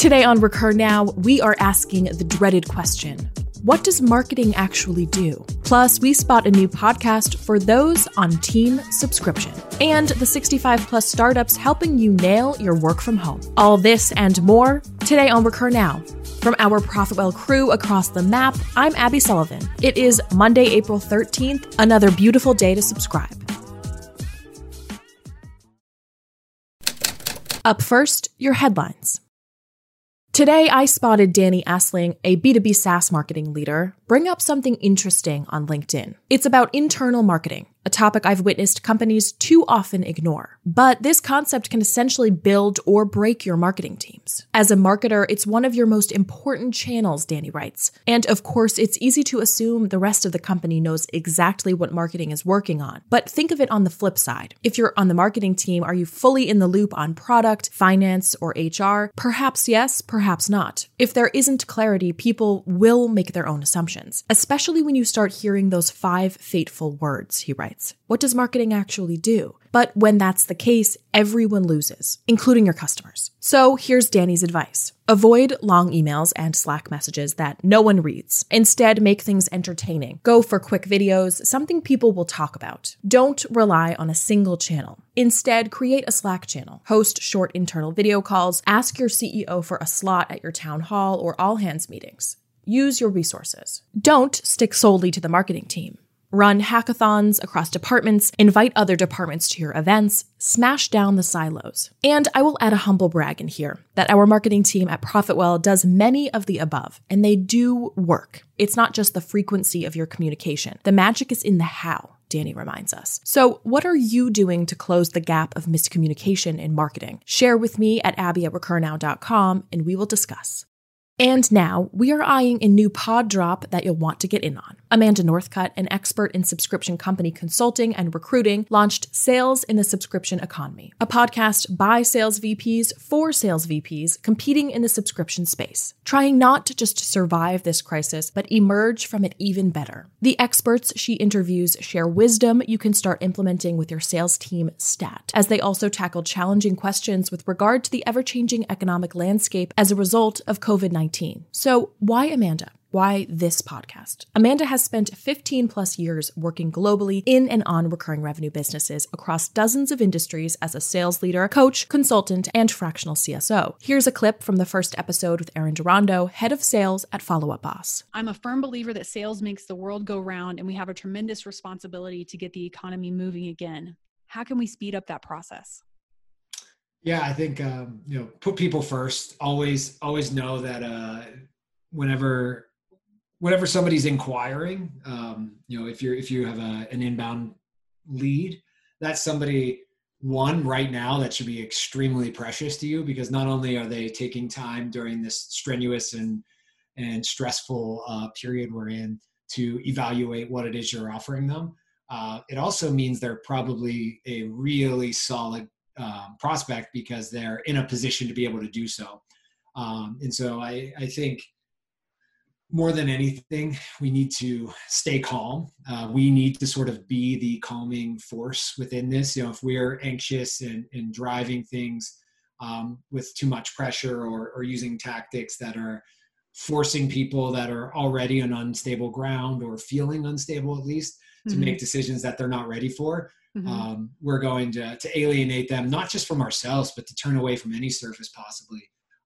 Today on Recur Now, we are asking the dreaded question What does marketing actually do? Plus, we spot a new podcast for those on team subscription and the 65 plus startups helping you nail your work from home. All this and more today on Recur Now. From our Profitwell crew across the map, I'm Abby Sullivan. It is Monday, April 13th, another beautiful day to subscribe. Up first, your headlines. Today, I spotted Danny Essling, a B2B SaaS marketing leader, bring up something interesting on LinkedIn. It's about internal marketing a topic I've witnessed companies too often ignore. But this concept can essentially build or break your marketing teams. As a marketer, it's one of your most important channels, Danny writes. And of course, it's easy to assume the rest of the company knows exactly what marketing is working on. But think of it on the flip side. If you're on the marketing team, are you fully in the loop on product, finance, or HR? Perhaps yes, perhaps not. If there isn't clarity, people will make their own assumptions, especially when you start hearing those five fateful words, he writes. What does marketing actually do? But when that's the case, everyone loses, including your customers. So here's Danny's advice. Avoid long emails and Slack messages that no one reads. Instead, make things entertaining. Go for quick videos, something people will talk about. Don't rely on a single channel. Instead, create a Slack channel. Host short internal video calls. Ask your CEO for a slot at your town hall or all hands meetings. Use your resources. Don't stick solely to the marketing team. Run hackathons across departments, invite other departments to your events, smash down the silos. And I will add a humble brag in here that our marketing team at Profitwell does many of the above, and they do work. It's not just the frequency of your communication, the magic is in the how. Danny reminds us. So, what are you doing to close the gap of miscommunication in marketing? Share with me at abby at recurnow.com and we will discuss. And now we are eyeing a new pod drop that you'll want to get in on. Amanda Northcutt, an expert in subscription company consulting and recruiting, launched Sales in the Subscription Economy, a podcast by sales VPs for sales VPs competing in the subscription space, trying not to just survive this crisis, but emerge from it even better. The experts she interviews share wisdom you can start implementing with your sales team stat, as they also tackle challenging questions with regard to the ever changing economic landscape as a result of COVID 19. So, why Amanda? Why this podcast? Amanda has spent 15 plus years working globally in and on recurring revenue businesses across dozens of industries as a sales leader, coach, consultant, and fractional CSO. Here's a clip from the first episode with Erin Durando, head of sales at Follow Up Boss. I'm a firm believer that sales makes the world go round, and we have a tremendous responsibility to get the economy moving again. How can we speed up that process? Yeah, I think um, you know, put people first. Always, always know that uh, whenever, whenever somebody's inquiring, um, you know, if you're if you have a, an inbound lead, that's somebody one right now that should be extremely precious to you because not only are they taking time during this strenuous and and stressful uh, period we're in to evaluate what it is you're offering them. Uh, it also means they're probably a really solid um, prospect because they're in a position to be able to do so. Um, and so I, I think more than anything, we need to stay calm. Uh, we need to sort of be the calming force within this. You know, if we're anxious and, and driving things um, with too much pressure or, or using tactics that are forcing people that are already on unstable ground or feeling unstable at least to mm-hmm. make decisions that they're not ready for, mm-hmm. um, we're going to, to alienate them not just from ourselves but to turn away from any surface possibly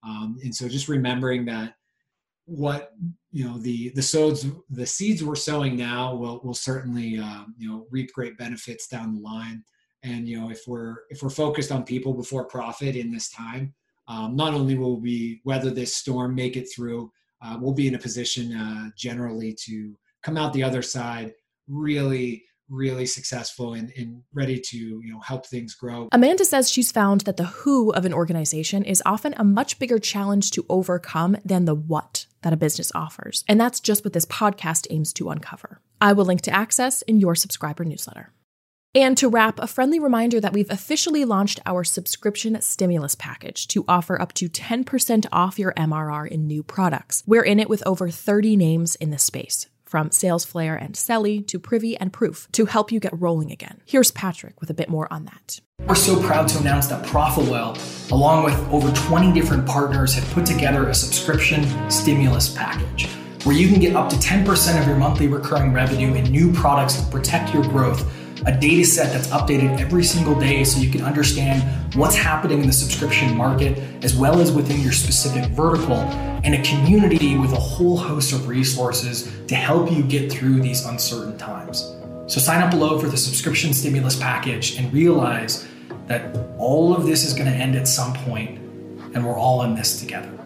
um, and so just remembering that what you know the the sows the seeds we're sowing now will will certainly uh, you know reap great benefits down the line and you know if we're if we're focused on people before profit in this time um, not only will we weather this storm make it through uh, we'll be in a position uh, generally to come out the other side really really successful and, and ready to you know help things grow. Amanda says she's found that the who of an organization is often a much bigger challenge to overcome than the what that a business offers. And that's just what this podcast aims to uncover. I will link to access in your subscriber newsletter. And to wrap, a friendly reminder that we've officially launched our subscription stimulus package to offer up to 10% off your MRR in new products. We're in it with over 30 names in the space from SalesFlare and Selly to Privy and Proof to help you get rolling again. Here's Patrick with a bit more on that. We're so proud to announce that Profitwell, along with over 20 different partners, have put together a subscription stimulus package where you can get up to 10% of your monthly recurring revenue in new products to protect your growth a data set that's updated every single day so you can understand what's happening in the subscription market as well as within your specific vertical, and a community with a whole host of resources to help you get through these uncertain times. So sign up below for the subscription stimulus package and realize that all of this is going to end at some point and we're all in this together.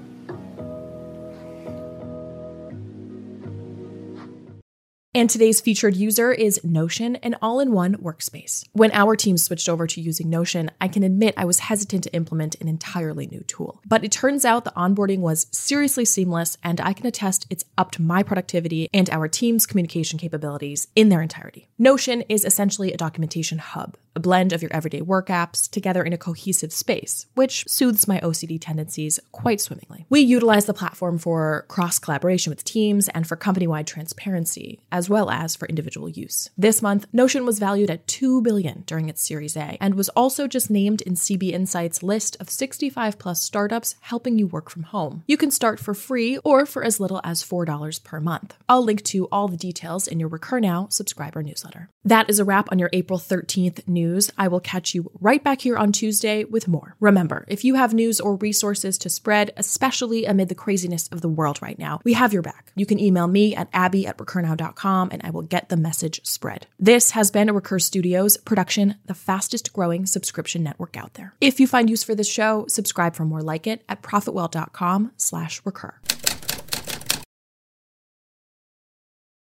And today's featured user is Notion, an all in one workspace. When our team switched over to using Notion, I can admit I was hesitant to implement an entirely new tool. But it turns out the onboarding was seriously seamless, and I can attest it's upped my productivity and our team's communication capabilities in their entirety. Notion is essentially a documentation hub a blend of your everyday work apps together in a cohesive space, which soothes my OCD tendencies quite swimmingly. We utilize the platform for cross collaboration with teams and for company wide transparency, as well as for individual use. This month, Notion was valued at 2 billion during its Series A and was also just named in CB Insight's list of 65 plus startups helping you work from home. You can start for free or for as little as $4 per month. I'll link to all the details in your Recur Now subscriber newsletter. That is a wrap on your April 13th news news. I will catch you right back here on Tuesday with more. Remember, if you have news or resources to spread, especially amid the craziness of the world right now, we have your back. You can email me at abby at recurnow.com and I will get the message spread. This has been a Recur Studios production, the fastest growing subscription network out there. If you find use for this show, subscribe for more like it at profitwell.com slash recur.